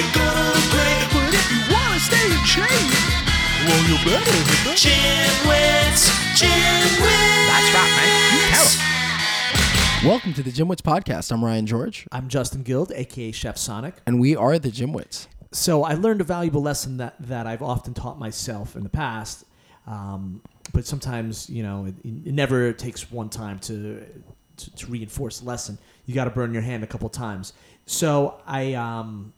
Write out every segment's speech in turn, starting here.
right, you're gonna look great. But if you wanna stay in shape, well, you better hit the Gymwits, Gymwits. That's right, man. Tell 'em. Welcome to the Gymwits podcast. I'm Ryan George, I'm Justin Guild, aka Chef Sonic. and we are the Gymwits. So I learned a valuable lesson that, that I've often taught myself in the past. Um, but sometimes, you know, it, it never takes one time to, to, to reinforce a lesson. You got to burn your hand a couple times. So I, um,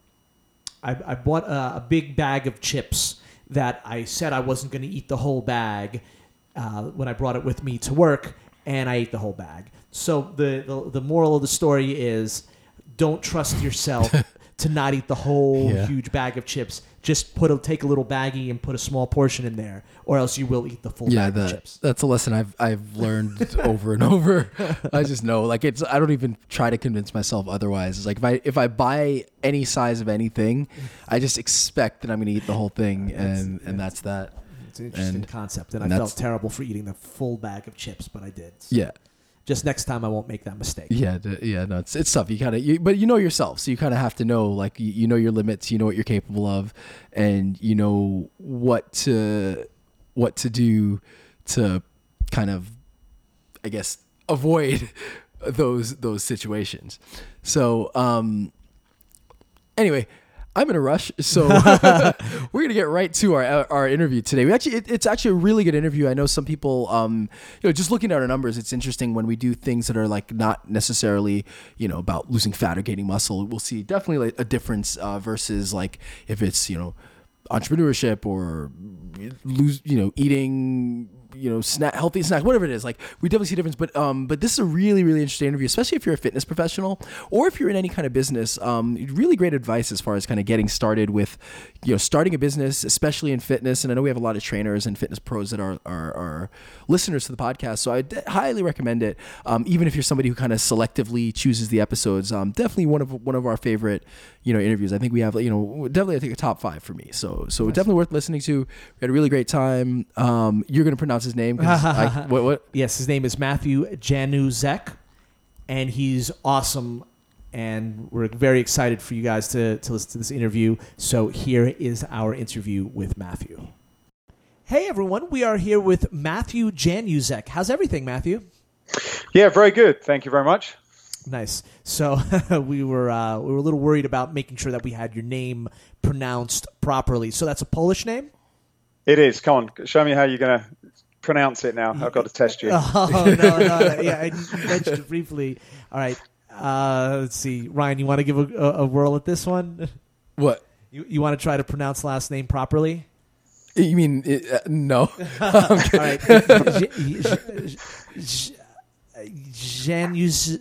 I, I bought a, a big bag of chips that I said I wasn't going to eat the whole bag uh, when I brought it with me to work, and I ate the whole bag. So the, the, the moral of the story is don't trust yourself to not eat the whole Yeah. huge bag of chips. Just put a take a little baggie and put a small portion in there, or else you will eat the full Yeah, bag of that, chips. that's a lesson I've I've learned over and over. I just know, like it's. I don't even try to convince myself otherwise. It's like if I if I buy any size of anything, I just expect that I'm going to eat the whole thing, and and that's that. It's an interesting and- concept, and, and I felt terrible for eating the full bag of chips, but I did. Yeah. Just next time, I won't make that mistake. Yeah, yeah, no, it's it's tough. You kind of, you, but you know yourself, so you kind of have to know, like, you, you know your limits, you know what you're capable of, and you know what to what to do to kind of, I guess, avoid those those situations. So, um, anyway. I'm in a rush, so we're gonna get right to our our interview today. We actually, it, it's actually a really good interview. I know some people, um, you know, just looking at our numbers, it's interesting when we do things that are like not necessarily, you know, about losing fat or gaining muscle. We'll see definitely like a difference uh, versus like if it's you know entrepreneurship or lose, you know, eating you know, snack, healthy snack, whatever it is. Like we definitely see a difference. But um, but this is a really, really interesting interview, especially if you're a fitness professional or if you're in any kind of business. Um, really great advice as far as kind of getting started with, you know, starting a business, especially in fitness. And I know we have a lot of trainers and fitness pros that are are, are listeners to the podcast, so I highly recommend it. Um, even if you're somebody who kind of selectively chooses the episodes, um, definitely one of one of our favorite, you know, interviews. I think we have, you know, definitely I think a top five for me. So so definitely worth listening to. We had a really great time. Um, you're gonna pronounce his name. I, what what? Yes, his name is Matthew Januszek, and he's awesome. And we're very excited for you guys to, to listen to this interview. So here is our interview with Matthew. Hey everyone, we are here with Matthew Januszek. How's everything, Matthew? Yeah, very good. Thank you very much. Nice. So we were uh, we were a little worried about making sure that we had your name pronounced properly. So that's a Polish name. It is. Come on, show me how you're going to pronounce it now. I've got to test you. Oh no, no, no. yeah, I mentioned it briefly. All right. Uh, let's see, Ryan. You want to give a, a, a whirl at this one? What? You, you want to try to pronounce last name properly? You mean uh, no? All right. Januz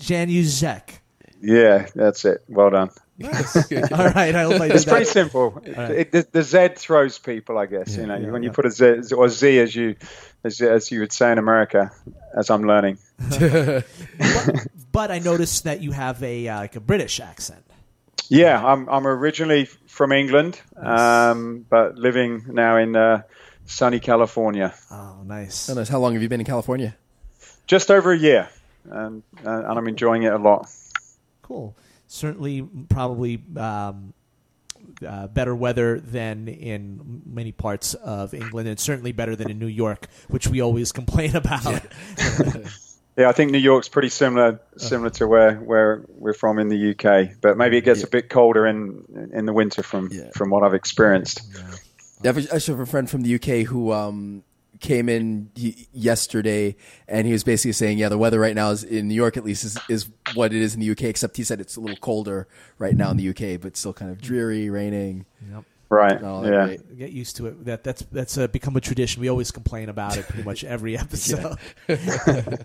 Januszek. Yeah, that's it. Well done. All right. I hope I did It's pretty that. simple. It, the, the Z throws people, I guess. you know, when you put a Z or Z as you as, as you would say in America, as I'm learning. But I noticed that you have a uh, like a British accent. Yeah, I'm I'm originally from England, um, but living now in uh, sunny California. Oh, nice. Oh, nice. How long have you been in California? Just over a year, and uh, and I'm enjoying it a lot. Cool. Certainly, probably um, uh, better weather than in many parts of England, and certainly better than in New York, which we always complain about. Yeah, I think New York's pretty similar similar to where, where we're from in the UK, but maybe it gets a bit colder in in the winter from Yeah. from what I've experienced. I have a- I actually have a friend from the UK who um, came in y- yesterday, and he was basically saying, "Yeah, the weather right now is in New York, at least, is, is what it is in the UK. Except he said it's a little colder right now in the UK, but still kind of dreary, raining. Right? Not all that yeah. great. Get used to it. That that's that's uh, become a tradition. We always complain about it pretty much every episode.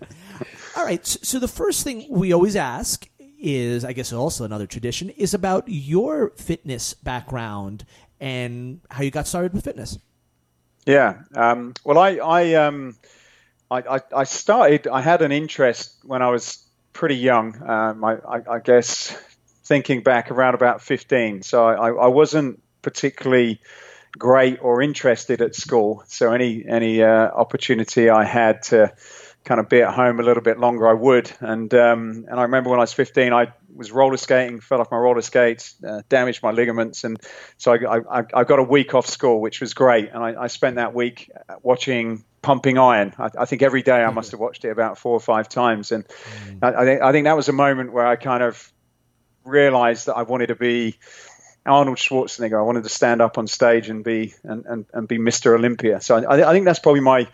All right. So, so the first thing we always ask is, I guess, also another tradition, is about your fitness background and how you got started with fitness. Yeah. Um, well, I I, um, I I started. I had an interest when I was pretty young. Um, I, I, I guess thinking back around about fifteen. So I, I wasn't particularly great or interested at school. So any any uh, opportunity I had to kind of be at home a little bit longer, I would. And um, and I remember when I was 15, I was roller skating, fell off my roller skates, uh, damaged my ligaments, and so I, I, I, got a week off school, which was great. And I, I spent that week watching Pumping Iron. I, I, think every day I must have watched it about four or five times, and mm. I, I, think I think that was a moment where I kind of realized that I wanted to be Arnold Schwarzenegger. I wanted to stand up on stage and be and, and, and be Mr. Olympia. So I, I think that's probably my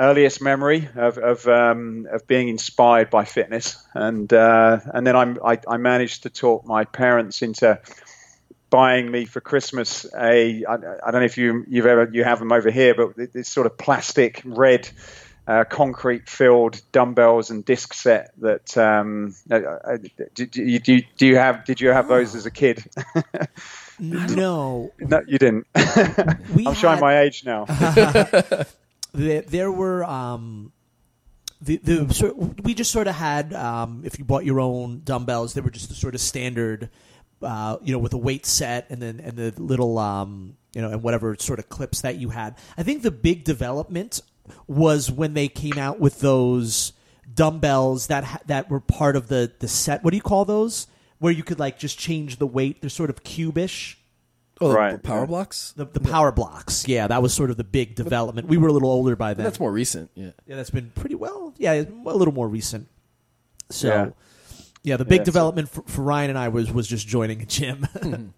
earliest memory of of, um, of being inspired by fitness, and uh, and then I'm, I, I managed to talk my parents into buying me for Christmas a I, I don't know if you you've ever you have them over here, but this sort of plastic red. Uh, concrete filled dumbbells and disc set that um, uh, uh do, do, do, do, you have did you have those as a kid? No. No you didn't. I'm showing my age now there, there were um, the the we just sort of had um, if you bought your own dumbbells, they were just the sort of standard, uh, you know, with a weight set and then and the little um, you know and whatever sort of clips that you had. I think the big development was when they came out with those dumbbells that that were part of the the set. What do you call those? Where you could like just change the weight. They're sort of cubish. Oh, right. the power blocks? The, the power blocks. Yeah, that was sort of the big development. We were a little older by then. That's more recent. Yeah. Yeah, that's been pretty well. Yeah, a little more recent. So, yeah, yeah the big yeah, development so. for, for, Ryan and I was was just joining a gym.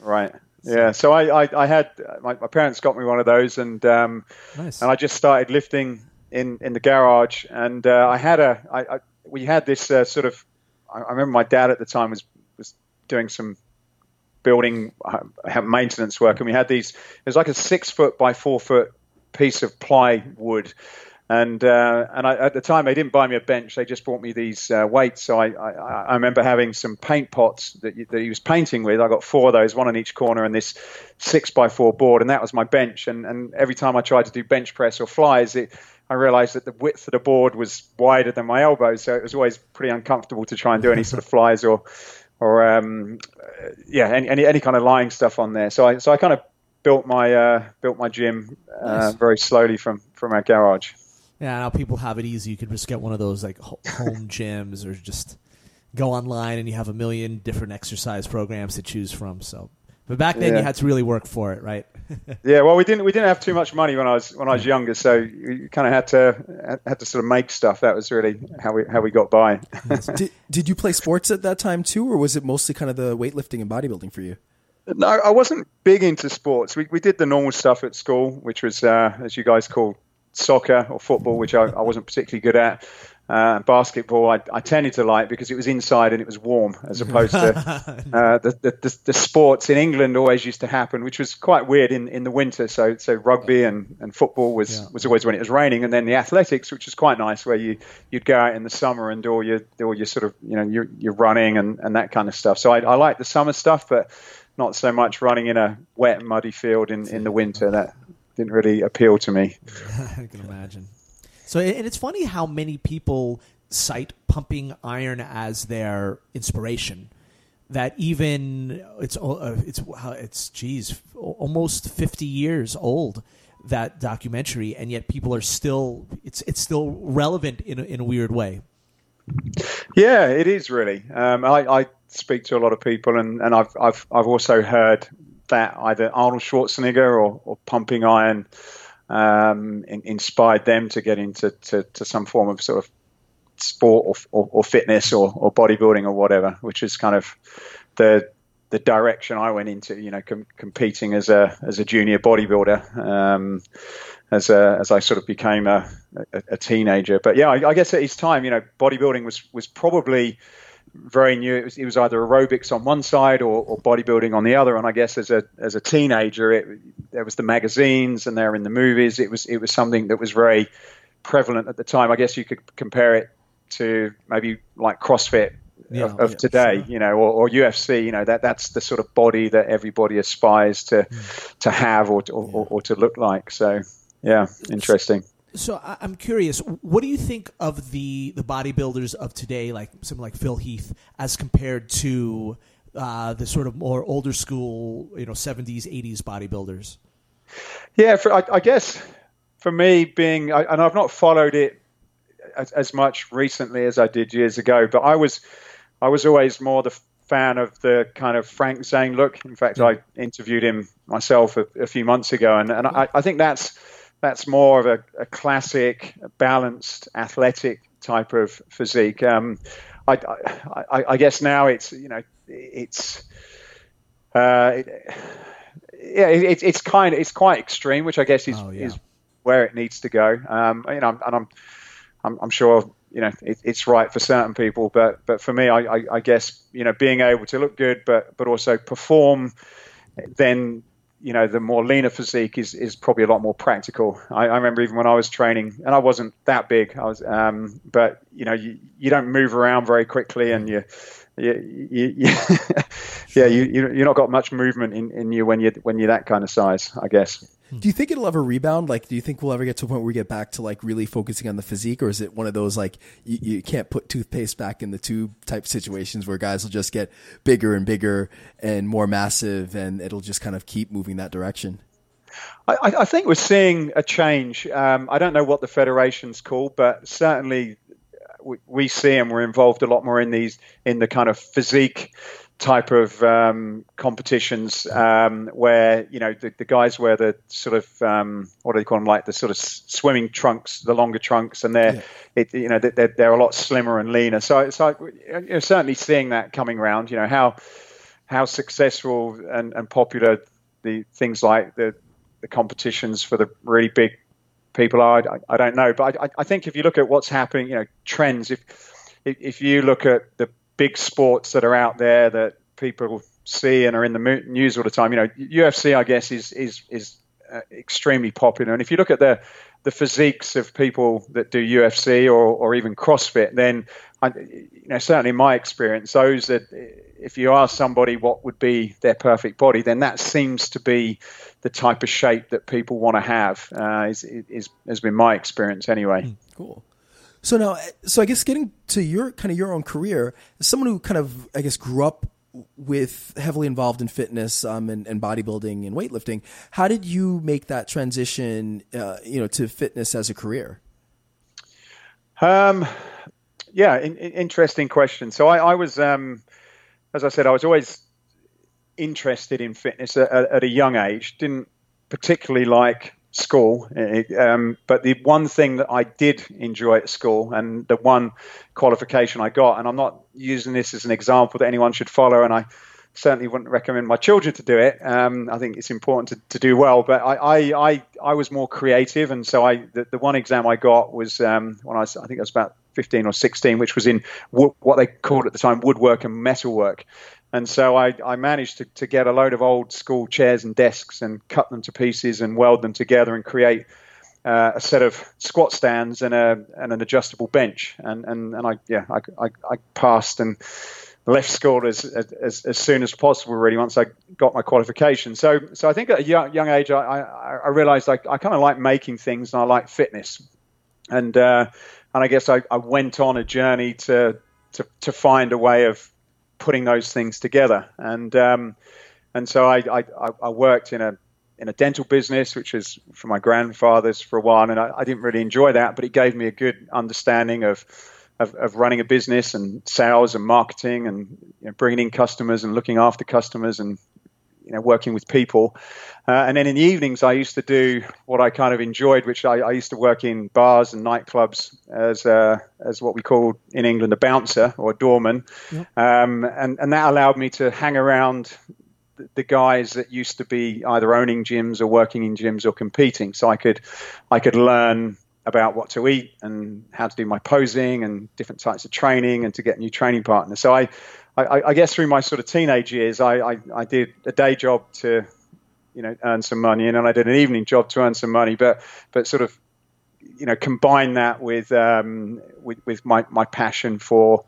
right. Yeah. So I, I, I had my, my, parents got me one of those, and um, nice. and I just started lifting in in the garage, and uh, I had a I, I we had this uh, sort of I, I remember my dad at the time was was doing some building uh, maintenance work, and we had these. It was like a six foot by four foot piece of plywood. And uh, and I, at the time they didn't buy me a bench; they just bought me these uh, weights. So I, I, I, remember having some paint pots that, that he was painting with. I got four of those, one on each corner, and this six by four board, and that was my bench. And and every time I tried to do bench press or flies, it, I realized that the width of the board was wider than my elbows, so it was always pretty uncomfortable to try and do any sort of flies or or um, yeah, any, any, any kind of lying stuff on there. So I so I kind of built my uh, built my gym uh, nice. very slowly from from our garage. Yeah, now people have it easy. You could just get one of those like home gyms, or just go online and you have a million different exercise programs to choose from. So, but back then yeah. you had to really work for it, right? yeah, well, we didn't we didn't have too much money when I was when I was younger, so you kind of had to had to sort of make stuff. That was really how we how we got by. did, did you play sports at that time too, or was it mostly kind of the weightlifting and bodybuilding for you? No, I wasn't big into sports. We we did the normal stuff at school, which was uh, as you guys call soccer or football, which I, I wasn't particularly good at. Uh, basketball, I, I, tended to like because it was inside and it was warm, as opposed to uh, the, the, the, sports in England always used to happen, which was quite weird in, in the winter. So so rugby and, and football was, yeah. was always when it was raining, and then the athletics, which was quite nice, where you you'd go out in the summer and do all your do all your sort of you know your, your running and, and that kind of stuff. So I, I like the summer stuff, but not so much running in a wet muddy field in, in the winter. That didn't really appeal to me. I can imagine. So, and it's funny how many people cite pumping iron as their inspiration. That even it's uh, it's it's geez almost fifty years old that documentary, and yet people are still it's it's still relevant in a, in a weird way. Yeah, it is really. Um, I, I, speak to a lot of people, and, and I've I've I've also heard that either Arnold Schwarzenegger or, or pumping iron um, in, inspired them to get into to, to, some form of sort of sport or, or, or fitness or, or, bodybuilding or whatever, which is kind of the the direction I went into. You know, com- competing as a as a junior bodybuilder. Um, as a, as I sort of became a, a, a teenager, but yeah, I, I guess at its time, you know, bodybuilding was was probably very new. It was, it was either aerobics on one side or, or, bodybuilding on the other. And I guess as a as a teenager, it, there was the magazines and there in the movies. It was it was something that was very prevalent at the time. I guess you could compare it to maybe like CrossFit yeah, of, of yeah, today, sure. you know, or, or, UFC. You know that that's the sort of body that everybody aspires to mm. to have or, or, yeah. or to look like. So yeah, interesting. So I'm curious, what do you think of the the bodybuilders of today, like someone like Phil Heath, as compared to uh, the sort of more older school, you know, 70s, 80s bodybuilders? Yeah, for, I, I, guess for me, being, I, and I've not followed it as, as much recently as I did years ago, but I was I was always more the fan of the kind of Frank Zane look. In fact, I interviewed him myself a, a few months ago, and, and I, I think that's that's more of a, a classic, balanced, athletic type of physique. Um, I, I, I, guess now it's you know it's uh, it, yeah it, it's kind of it's quite extreme, which I guess is, oh, yeah. is where it needs to go. Um, you know, and I'm I'm, I'm sure you know it, it's right for certain people, but but for me, I, I, I guess you know being able to look good, but but also perform, then you know the more leaner physique is is probably a lot more practical. I, I remember even when I was training, and I wasn't that big, I was, um, but you know you, you don't move around very quickly, and you. You, you, you yeah, you, you're not got much movement in, in you when you when you're that kind of size, I guess. Hmm. Do you think it'll ever rebound? Like, do you think we'll ever get to a point where we get back to like really focusing on the physique, or is it one of those like you, you can't put toothpaste back in the tube type situations where guys will just get bigger and bigger and more massive, and it'll just kind of keep moving that direction? I, I think we're seeing a change. Um, I don't know what the federation's called, but certainly we, we see and we're involved a lot more in these in the kind of physique type of um, competitions um, where you know the, the, guys wear the sort of um, what do they call them like the sort of swimming trunks, the longer trunks, and they're yeah. it, you know they're, they're a lot slimmer and leaner. So it's like you're certainly seeing that coming around. You know how how successful and, and popular the things like the the competitions for the really big people are. I, I don't know, but I, I think if you look at what's happening, you know trends. If if you look at the big sports that are out there that people see and are in the news all the time. You know, UFC, I guess, is is is uh, extremely popular. And if you look at the the physiques of people that do UFC or, or even CrossFit, then I, you know certainly in my experience, those that if you ask somebody what would be their perfect body, then that seems to be the type of shape that people want to have. Uh, is, is has been my experience anyway. Hmm, cool. So now, so I guess getting to your kind of your own career, as someone who kind of I guess grew up with heavily involved in fitness um, and, and, bodybuilding and weightlifting, how did you make that transition, uh, you know, to fitness as a career? Um, yeah, in, in, interesting question. So I, I was, um, as I said, I was always interested in fitness at, at a young age. Didn't particularly like school. Um, but the one thing that I did enjoy at school, and the one qualification I got, and I'm not using this as an example that anyone should follow, and I certainly wouldn't recommend my children to do it. Um, I think it's important to, to do well, but I, I, I, I, was more creative, and so I the, the one exam I got was um, when I was I think I was about 15 or 16, which was in what they called at the time woodwork and metalwork. And so I, I managed to, to get a load of old school chairs and desks and cut them to pieces and weld them together and create uh, a set of squat stands and, a, and an adjustable bench. And, and, and I, yeah, I, I, I passed and left school as, as, as soon as possible, really, once I got my qualification. So, so I think at a young, young age, I, I, I realized I, I kind of like making things and I like fitness. And, uh, and I guess I, I went on a journey to, to, to find a way of putting those things together. And um, and so I, I, I, worked in a in a dental business, which was for my grandfather's for a while, and I, I didn't really enjoy that, but it gave me a good understanding of of, of running a business and sales and marketing and you know, bringing in customers and looking after customers and you know working with people. Uh, and then in the evenings, I used to do what I kind of enjoyed, which I, I used to work in bars and nightclubs as uh, as what we call in England a bouncer or a doorman, um, and and that allowed me to hang around the guys that used to be either owning gyms or working in gyms or competing. So I could I could learn about what to eat and how to do my posing and different types of training and to get new training partners. So I I, I, guess through my sort of teenage years, I, I, I, did a day job to, you know, earn some money, and then I did an evening job to earn some money. But but sort of, you know, combine that with um, with, with my, my passion for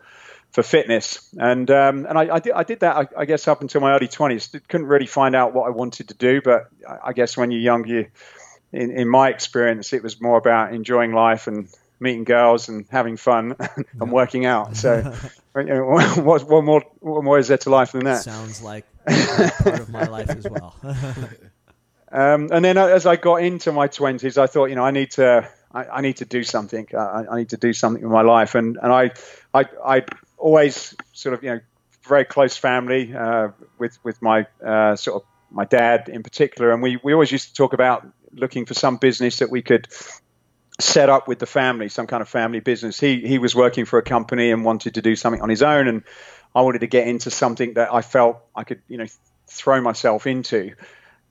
for fitness, and um, and I, I, did I did that I, guess up until my early twenties. Couldn't really find out what I wanted to do, but I guess when you're young, you in, in my experience, it was more about enjoying life and meeting girls and having fun and working out. So what, what, more, what more is there to life than that? Sounds like part of my life as well. um, and then as I got into my twenties, I thought, you know, I need to, I, I need to do something. I, I, need to do something in my life. And and I I I always sort of you know very close family uh, with with my uh, sort of my dad in particular, and we we always used to talk about looking for some business that we could set up with the family, some kind of family business. He he was working for a company and wanted to do something on his own, and I wanted to get into something that I felt I could you know throw myself into.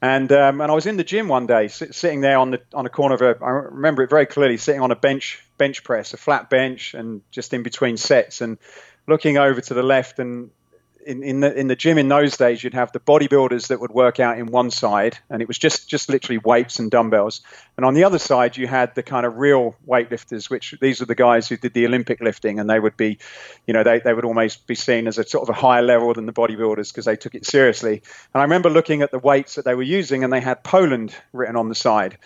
And um, and I was in the gym one day, sit, sitting there on the on a corner of a. I remember it very clearly, sitting on a bench bench press, a flat bench, and just in between sets, and looking over to the left, and in, in the in the gym in those days, you'd have the bodybuilders that would work out in one side, and it was just just literally weights and dumbbells. And on the other side, you had the kind of real weightlifters, which these are the guys who did the Olympic lifting, and they would be, you know, they, they would almost be seen as a sort of a higher level than the bodybuilders because they took it seriously. And I remember looking at the weights that they were using, and they had Poland written on the side,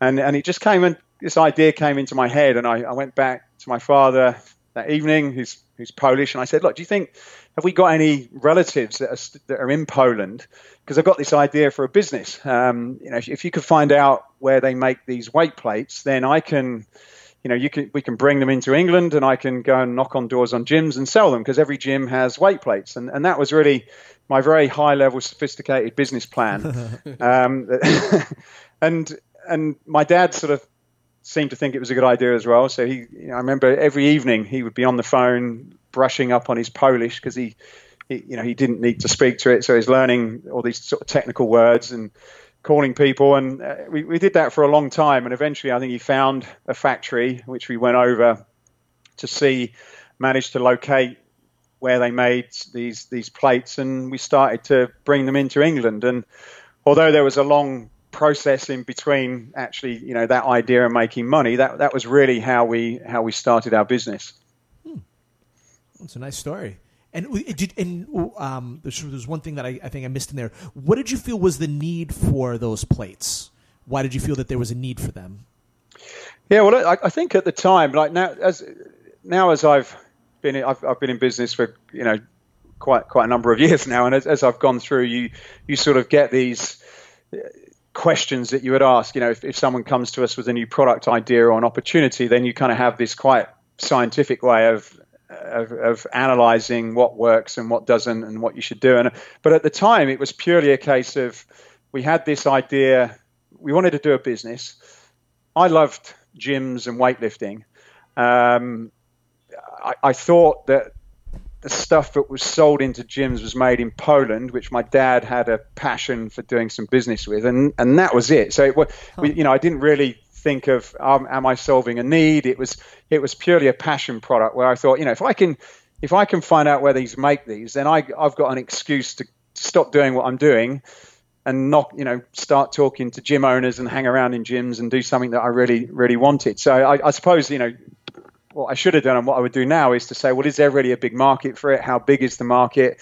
and and it just came and this idea came into my head, and I, I went back to my father that evening, who's who's Polish, and I said, look, do you think have we got any relatives that are, that are in Poland? Because I've got this idea for a business. Um, you know, if, if you could find out where they make these weight plates, then I can, you know, you can we can bring them into England, and I can go and knock on doors on gyms and sell them because every gym has weight plates, and and that was really my very high level, sophisticated business plan. um, and and my dad sort of seemed to think it was a good idea as well. So he, you know, I remember every evening he would be on the phone brushing up on his Polish because he, he, you know, he didn't need to speak to it, so he's learning all these sort of technical words and calling people. And uh, we, we did that for a long time, and eventually I think he found a factory which we went over to see, managed to locate where they made these these plates, and we started to bring them into England. And although there was a long process in between actually you know that idea and making money that that was really how we how we started our business. That's a nice story and did and um, there's, there's one thing that I, I think I missed in there. What did you feel was the need for those plates? Why did you feel that there was a need for them? Yeah, well, I, I think at the time, like now, as now as I've been, I've, I've been in business for you know quite quite a number of years now, and as, as I've gone through, you you sort of get these questions that you would ask. You know, if, if someone comes to us with a new product idea or an opportunity, then you kind of have this quite scientific way of of, of, analyzing what works and what doesn't and what you should do. And but at the time, it was purely a case of we had this idea. We wanted to do a business. I loved gyms and weightlifting. Um, I, I, thought that the stuff that was sold into gyms was made in Poland, which my dad had a passion for doing some business with, and and that was it. So it, huh. we, you know, I didn't really think of um, am I solving a need? It was it was purely a passion product where I thought, you know, if I can if I can find out where these make these, then I I've got an excuse to stop doing what I'm doing and not you know start talking to gym owners and hang around in gyms and do something that I really really wanted. So I, I suppose you know what I should have done and what I would do now is to say, well, is there really a big market for it? How big is the market?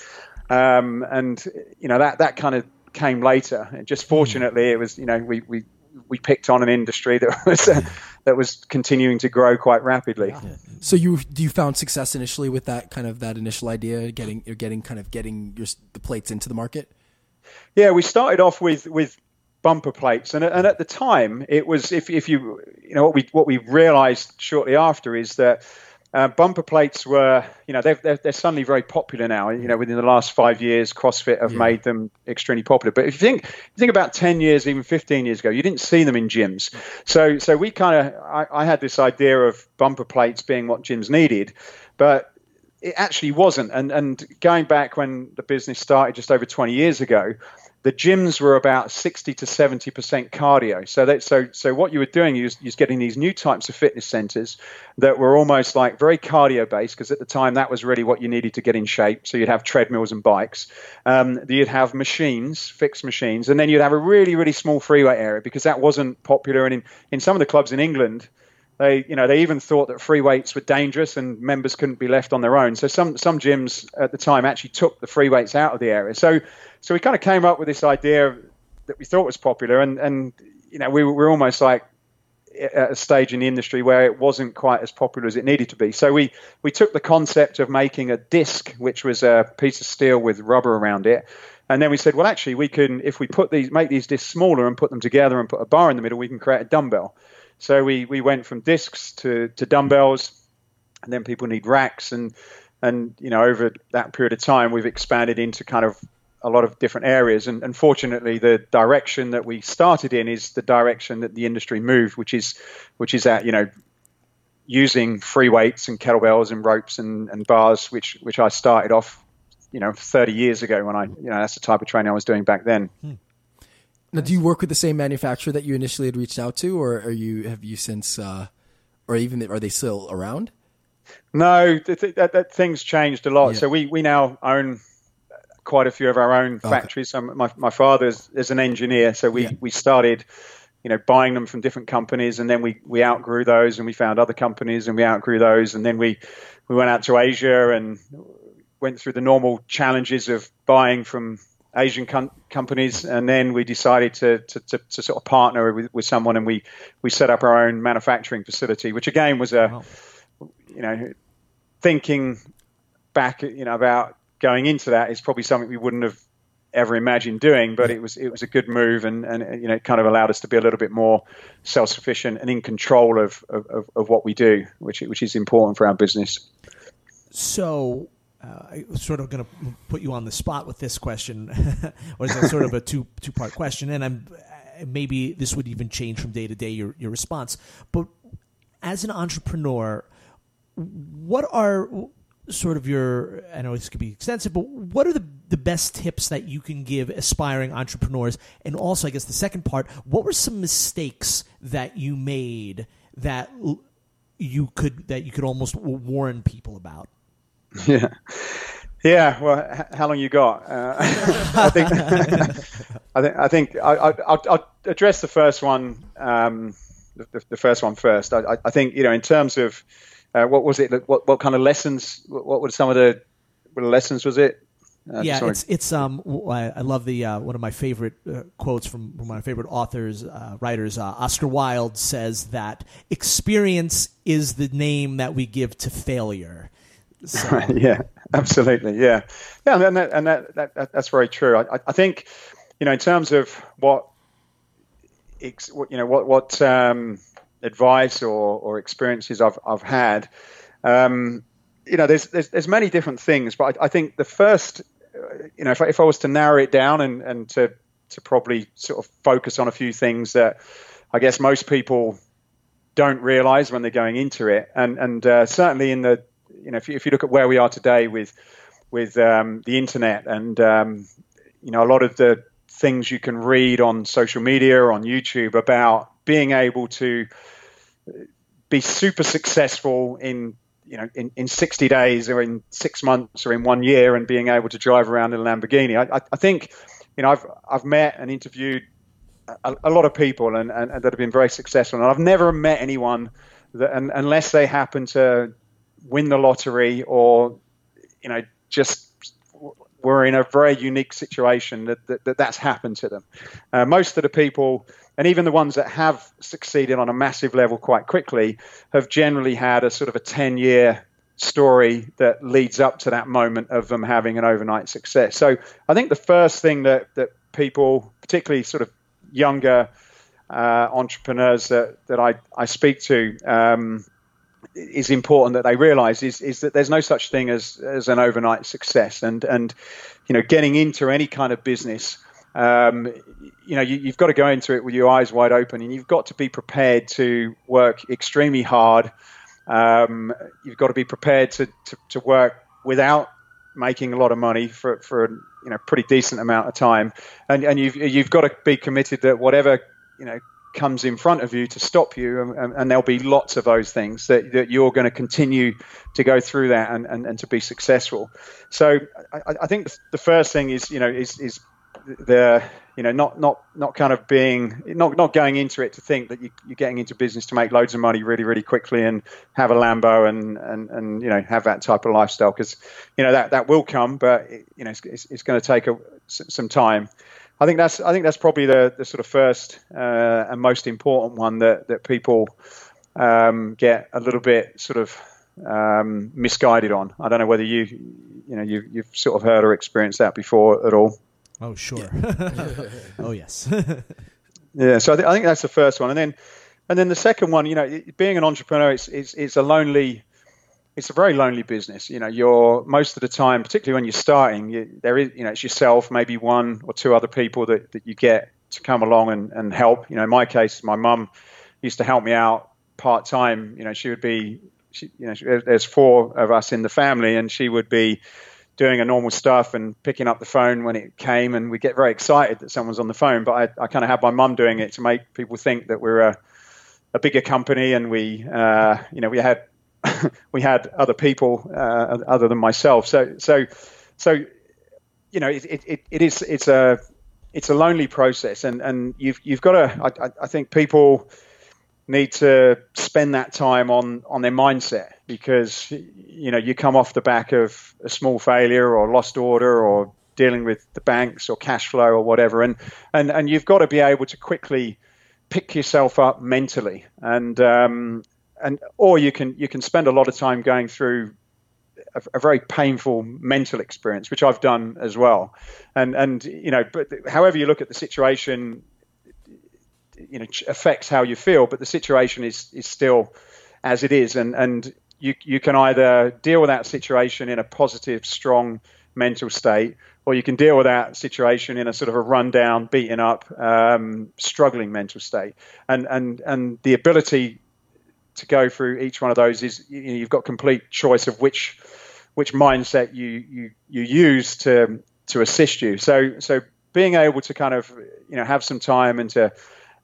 Um, and you know that that kind of came later. And just fortunately, it was you know we we we picked on an industry that was uh, that was continuing to grow quite rapidly. Yeah. So you do you found success initially with that kind of that initial idea, getting you're getting kind of getting your the plates into the market. Yeah, we started off with with bumper plates, and and at the time it was if if you you know what we what we realised shortly after is that uh, bumper plates were, you know, they're, they're, they're, suddenly very popular now. You know, within the last five years, CrossFit have yeah. made them extremely popular. But if you think, if you think about 10 years, even 15 years ago, you didn't see them in gyms. So, so we kind of, I, I had this idea of bumper plates being what gyms needed, but it actually wasn't. And, and going back when the business started just over 20 years ago, the gyms were about 60 to 70 percent cardio. So that so so what you were doing is getting these new types of fitness centers that were almost like very cardio based because at the time that was really what you needed to get in shape. So you'd have treadmills and bikes. Um, you'd have machines, fixed machines, and then you'd have a really really small freeway area because that wasn't popular. And in, in some of the clubs in England, they, you know, they even thought that free weights were dangerous and members couldn't be left on their own. So some some gyms at the time actually took the free weights out of the area. So so we kind of came up with this idea that we thought was popular, and and you know we were almost like at a stage in the industry where it wasn't quite as popular as it needed to be. So we we took the concept of making a disc, which was a piece of steel with rubber around it. And then we said, well, actually, we can, if we put these, make these discs smaller and put them together and put a bar in the middle, we can create a dumbbell. So we we went from discs to to dumbbells, and then people need racks and and you know over that period of time we've expanded into kind of a lot of different areas and unfortunately the direction that we started in is the direction that the industry moved which is which is at you know using free weights and kettlebells and ropes and, and bars which which I started off you know 30 years ago when I you know that's the type of training I was doing back then hmm. Now do you work with the same manufacturer that you initially had reached out to or are you have you since uh, or even are they still around no, th- th- that, that, things changed a lot. Yeah. So we, we now own quite a few of our own okay. factories. So my, my father is, is an engineer, so we, yeah. we started, you know, buying them from different companies, and then we, we outgrew those, and we found other companies, and we outgrew those, and then we we went out to Asia and went through the normal challenges of buying from Asian com- companies, and then we decided to, to, to, to sort of partner with, with, someone, and we, we set up our own manufacturing facility, which again was a wow you know, thinking back, you know, about going into that is probably something we wouldn't have ever imagined doing, but it was it was a good move, and and you know, it kind of allowed us to be a little bit more self sufficient and in control of, of, of what we do, which which is important for our business. So. Uh, I'm sort of going to put you on the spot with this question, or is that sort of a two two part question? And I'm maybe this would even change from day to day your your response. But as an entrepreneur, what are sort of your I know this could be extensive, but what are the the best tips that you can give aspiring entrepreneurs? And also, I guess the second part, what were some mistakes that you made that you could that you could almost warn people about? Yeah. Yeah, well, how long you got? Uh, I think, I think, I think I, will address the first one, um, the, the, first one first. I, I think you know, in terms of uh, what was it? What what kind of lessons? What were some of the, what lessons was it? Uh, yeah, sorry. it's it's um I, I love the uh, one of my favorite uh, quotes from, from my favorite authors uh, writers uh, Oscar Wilde says that experience is the name that we give to failure. So. yeah, absolutely. Yeah, yeah, and that, and that, that that's very true. I, I think you know in terms of what you know what what um, advice or, or experiences I've, I've had, um, you know, there's, there's, there's many different things, but I, I think the first, uh, you know, if I, if I was to narrow it down and, and to, to probably sort of focus on a few things that I guess most people don't realize when they're going into it. And, and uh, certainly in the, you know, if you, if you look at where we are today with, with um, the internet and, um, you know, a lot of the things you can read on social media, or on YouTube about being able to be super successful in you know in, in 60 days or in six months or in one year and being able to drive around in a Lamborghini. I, I, think you know I've I've met and interviewed a, a lot of people and, and, and, that have been very successful, and I've never met anyone that and, unless they happen to win the lottery or you know just were in a very unique situation that, that, that that's happened to them. Uh, most of the people and even the ones that have succeeded on a massive level quite quickly have generally had a sort of a 10 year story that leads up to that moment of them having an overnight success. So I think the first thing that, that people, particularly sort of younger uh, entrepreneurs that, that I, I speak to, um, is important that they realize is, is that there's no such thing as, as an overnight success and, and, you know, getting into any kind of business um, you know, you, have got to go into it with your eyes wide open, and you've got to be prepared to work extremely hard. Um, you've got to be prepared to, to, to, work without making a lot of money for, for a you know pretty decent amount of time, and and you've you've got to be committed that whatever you know comes in front of you to stop you, and, and there'll be lots of those things that, that you're going to continue to go through that and, and, and to be successful. So I, I think the first thing is you know is is the you know not not not kind of being not not going into it to think that you, are getting into business to make loads of money really really quickly and have a Lambo and and, and you know have that type of lifestyle because you know that that will come but it, you know it's, it's, it's going to take a, some time. I think that's I think that's probably the, the sort of first uh, and most important one that that people um, get a little bit sort of um, misguided on. I don't know whether you you know you, you've sort of heard or experienced that before at all. Oh, sure. oh, yes. yeah, so I, th- I, think that's the first one. And then and then the second one, you know, being an entrepreneur, it's, it's, it's a lonely, it's a very lonely business. You know, you're most of the time, particularly when you're starting, you, there is, you know, it's yourself, maybe one or two other people that, that you get to come along and, and help. You know, in my case, my mum used to help me out part time. You know, she would be, she, you know, there's four of us in the family, and she would be doing a normal stuff and picking up the phone when it came, and we get very excited that someone's on the phone. But I, I kind of had my mum doing it to make people think that we're a, a bigger company, and we, uh, you know, we had we had other people uh, other than myself. So so so, you know, it, it, it is it's a it's a lonely process, and, and you've you've got to. I, I think people need to spend that time on on their mindset because you know you come off the back of a small failure or lost order or dealing with the banks or cash flow or whatever and and and you've got to be able to quickly pick yourself up mentally and um, and or you can you can spend a lot of time going through a, a, very painful mental experience which I've done as well. And and you know but however you look at the situation you know affects how you feel, but the situation is is still as it is, and and you you can either deal with that situation in a positive, strong mental state, or you can deal with that situation in a sort of a rundown, beaten up, um, struggling mental state, and and and the ability to go through each one of those is you know, you've got complete choice of which which mindset you you you use to to assist you. So so being able to kind of you know have some time and to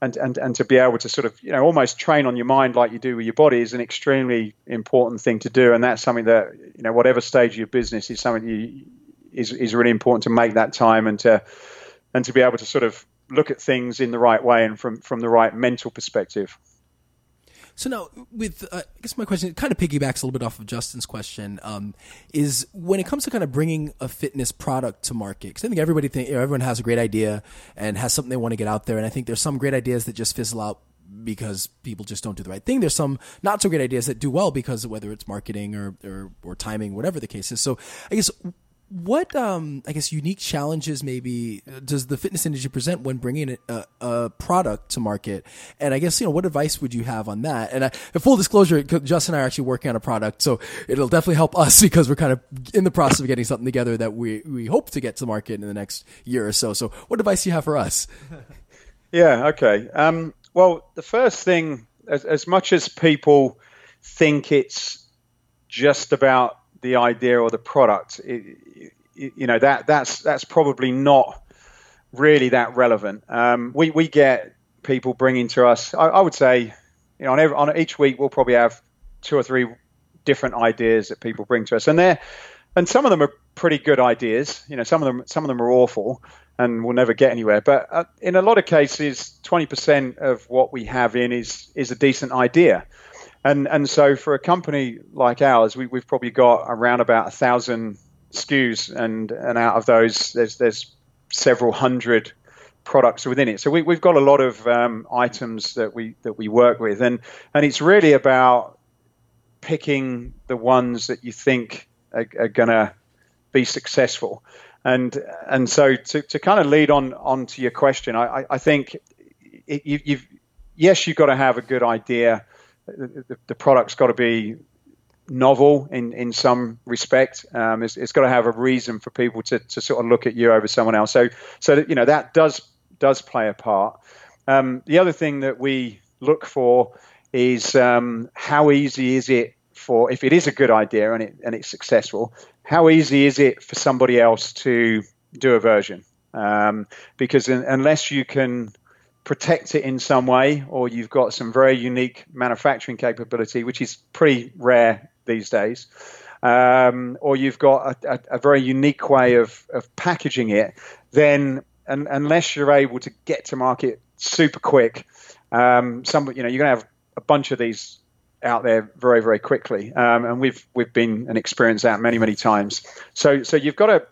and, and, and to be able to sort of you know almost train on your mind like you do with your body is an extremely important thing to do and that's something that you know whatever stage of your business is something you is, is really important to make that time and to and to be able to sort of look at things in the right way and from from the right mental perspective so now, with uh, I guess my question kind of piggybacks a little bit off of Justin's question. Um, is when it comes to kind of bringing a fitness product to market, because I think everybody think you know, everyone has a great idea and has something they want to get out there, and I think there's some great ideas that just fizzle out because people just don't do the right thing. There's some not so great ideas that do well because whether it's marketing or, or, or timing, whatever the case is. So I guess what um, I guess unique challenges maybe does the fitness industry present when bringing a, a, product to market? And I guess you know what advice would you have on that? And I, full disclosure, Justin and I are actually working on a product, so it'll definitely help us because we're kind of in the process of getting something together that we we hope to get to market in the next year or so. So, what advice do you have for us? Yeah. Okay. Um, well, the first thing, as, as much as people think it's just about the idea or the product, it, you know that that's that's probably not really that relevant. Um, we we get people bringing to us. I, I would say, you know, on, every, on each week we'll probably have two or three different ideas that people bring to us, and they're and some of them are pretty good ideas. You know, some of them some of them are awful and we'll never get anywhere. But uh, in a lot of cases, 20% of what we have in is is a decent idea. And and so for a company like ours, we, we've probably got around about a thousand SKUs, and and out of those, there's there's several hundred products within it. So we, we've got a lot of um, items that we that we work with, and and it's really about picking the ones that you think are, are going to be successful. And and so to, to kind of lead on on to your question, I, I think it, you, have yes, you've got to have a good idea the, the product's got to be novel in, in some respect. Um, it's, it's got to have a reason for people to, to sort of look at you over someone else. So so that, you know that does does play a part. Um, the other thing that we look for is um, how easy is it for if it is a good idea and it and it's successful, how easy is it for somebody else to do a version? Um, because in, unless you can protect it in some way, or you've got some very unique manufacturing capability, which is pretty rare these days, um, or you've got a, a, a, very unique way of, of packaging it, then and, unless you're able to get to market super quick, um, some you know you're going to have a bunch of these out there very very quickly, um, and we've we've been and experienced that many many times. So so you've got to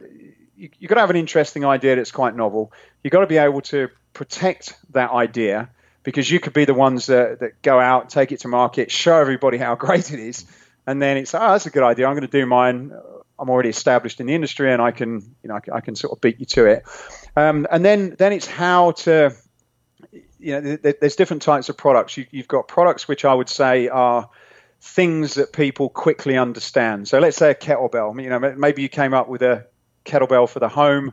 you've got to have an interesting idea that's quite novel. You've got to be able to protect that idea because you could be the ones that, that go out, take it to market, show everybody how great it is, and then it's oh that's a good idea. I'm going to do mine. I'm already established in the industry, and I can you know I can, I can sort of beat you to it. Um, and then then it's how to you know, there's different types of products. You, you've got products which I would say are things that people quickly understand. So let's say a kettlebell. You know, maybe you came up with a kettlebell for the home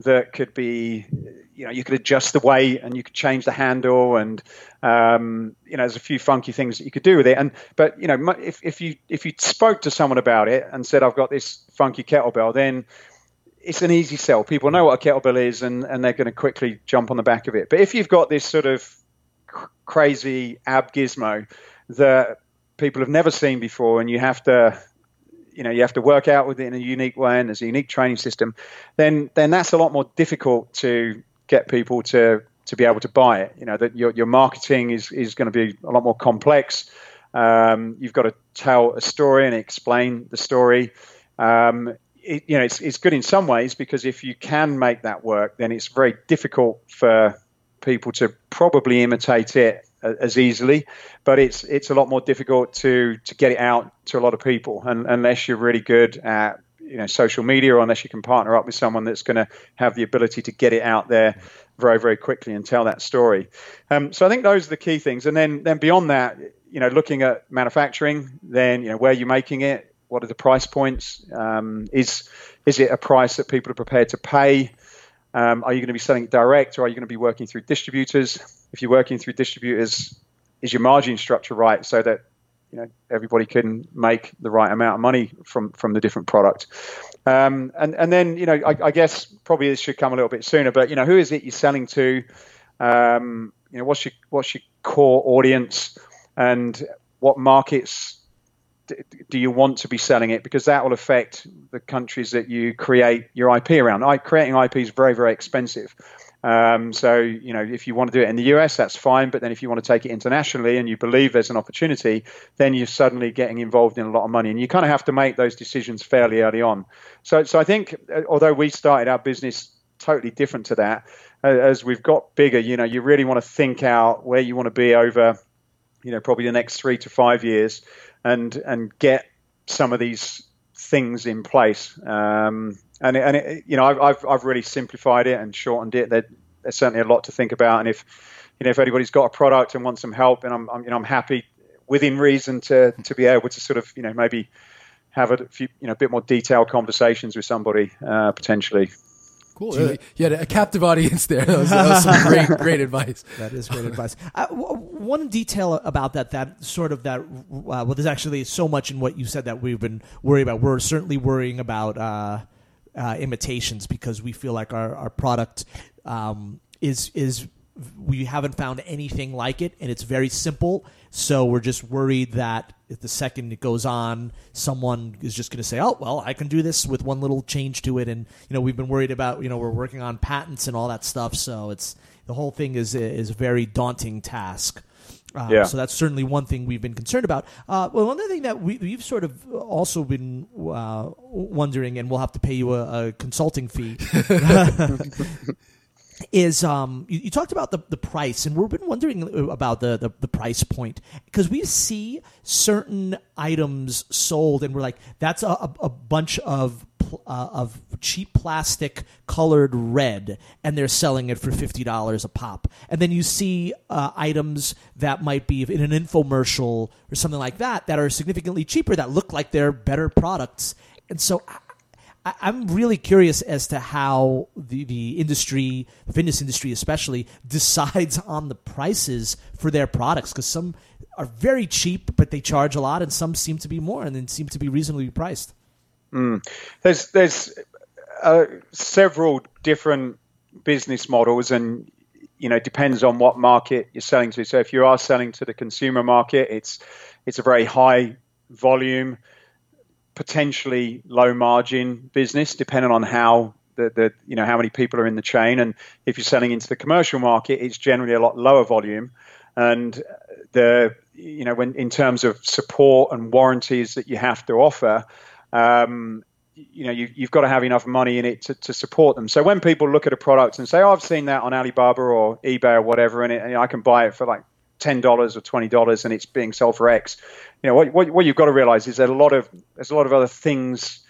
that could be, you know, you could adjust the weight and you could change the handle and, um, you know, there's a few funky things that you could do with it. And but you know, if, if you if you spoke to someone about it and said, I've got this funky kettlebell, then it's an easy sell. People know what a kettlebell is, and, and they're going to quickly jump on the back of it. But if you've got this sort of crazy ab gizmo that people have never seen before, and you have to, you know, you have to work out with it in a unique way, and there's a unique training system, then then that's a lot more difficult to get people to to be able to buy it. You know, that your your marketing is is going to be a lot more complex. Um, you've got to tell a story and explain the story. Um, it, you know, it's, it's good in some ways because if you can make that work, then it's very difficult for people to probably imitate it as easily, but it's it's a lot more difficult to to get it out to a lot of people, and unless you're really good at you know social media, or unless you can partner up with someone that's going to have the ability to get it out there very very quickly and tell that story. Um, so I think those are the key things, and then then beyond that, you know, looking at manufacturing, then you know where you're making it, what are the price points? Um, is is it a price that people are prepared to pay? Um, are you going to be selling direct, or are you going to be working through distributors? If you're working through distributors, is your margin structure right so that you know everybody can make the right amount of money from from the different product? Um, and and then you know I, I, guess probably this should come a little bit sooner, but you know who is it you're selling to? Um, you know what's your what's your core audience, and what markets do you want to be selling it? Because that will affect the countries that you create your IP around. I, creating IP is very, very expensive. Um, so, you know, if you want to do it in the US, that's fine. But then if you want to take it internationally and you believe there's an opportunity, then you're suddenly getting involved in a lot of money. And you kind of have to make those decisions fairly early on. So, so I think, uh, although we started our business totally different to that, as we've got bigger, you know, you really want to think out where you want to be over, you know, probably the next three to five years and and get some of these things in place. Um, and and it, you know, I've I've really simplified it and shortened it. There, there's certainly a lot to think about. And if you know if anybody's got a product and wants some help, and I'm, I'm you know I'm happy within reason to to be able to sort of you know maybe have a few you know a bit more detailed conversations with somebody uh, potentially. Cool. You, you, had a captive audience there. That was, that was some great, great advice. That is great advice. Uh, w- one detail about that, that sort of that, uh, well, there's actually so much in what you said that we've been worried about. We're certainly worrying about uh, uh, imitations because we feel like our, our product um, is is we haven't found anything like it, and it's very simple. So we're just worried that if the second it goes on, someone is just going to say, "Oh, well, I can do this with one little change to it." And you know, we've been worried about you know we're working on patents and all that stuff. So it's the whole thing is is a very daunting task. Um, yeah. So that's certainly one thing we've been concerned about. Uh, well, another thing that we, have sort of also been uh, wondering, and we'll have to pay you a, a consulting fee. is um, you, you, talked about the, the price, and we've been wondering about the, the, the price point because we see certain items sold, and we're like, that's a, a bunch of uh, of cheap plastic colored red, and they're selling it for fifty dollars a pop. And then you see uh, items that might be in an infomercial or something like that that are significantly cheaper that look like they're better products. And so I, am really curious as to how the, the industry, the fitness industry especially, decides on the prices for their products because some are very cheap, but they charge a lot, and some seem to be more and then seem to be reasonably priced. Mm. There's there's uh, several different business models, and you know depends on what market you're selling to. So if you are selling to the consumer market, it's it's a very high volume potentially low margin business, depending on how the, the you know how many people are in the chain. And if you're selling into the commercial market, it's generally a lot lower volume. And the you know when in terms of support and warranties that you have to offer, um, you know you, have got to have enough money in it to, to, support them. So when people look at a product and say, "Oh, I've seen that on Alibaba or eBay or whatever," and, it, and I can buy it for like ten dollars or twenty dollars, and it's being sold for X. You know what, what, what you've got to realize is that a lot of there's a lot of other things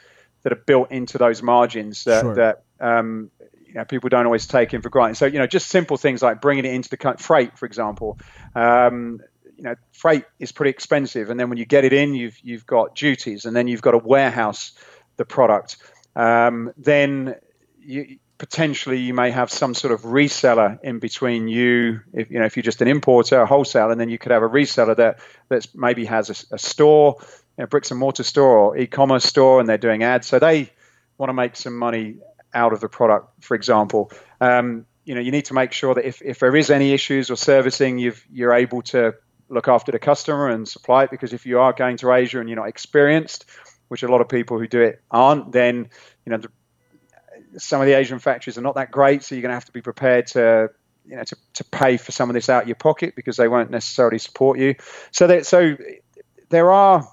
that are built into those margins that, sure. that um, you know, people don't always take in for granted. So, you know, just simple things like bringing it into the country, freight, for example. Um, you know, freight is pretty expensive, and then when you get it in, you've you've got duties, and then you've got to warehouse the product. Um, then you, potentially you may have some sort of reseller in between you, if you know, if you're just an importer, a wholesaler, and then you could have a reseller that that maybe has a, a store, a bricks and mortar store or e-commerce store, and they're doing ads, so they want to make some money out of the product, for example. Um, you know, you need to make sure that if, if there is any issues or servicing, you've, you're able to look after the customer and supply it. Because if you are going to Asia and you're not experienced, which a lot of people who do it aren't, then you know the, some of the Asian factories are not that great. So you're going to have to be prepared to you know to, to pay for some of this out of your pocket because they won't necessarily support you. So that so there are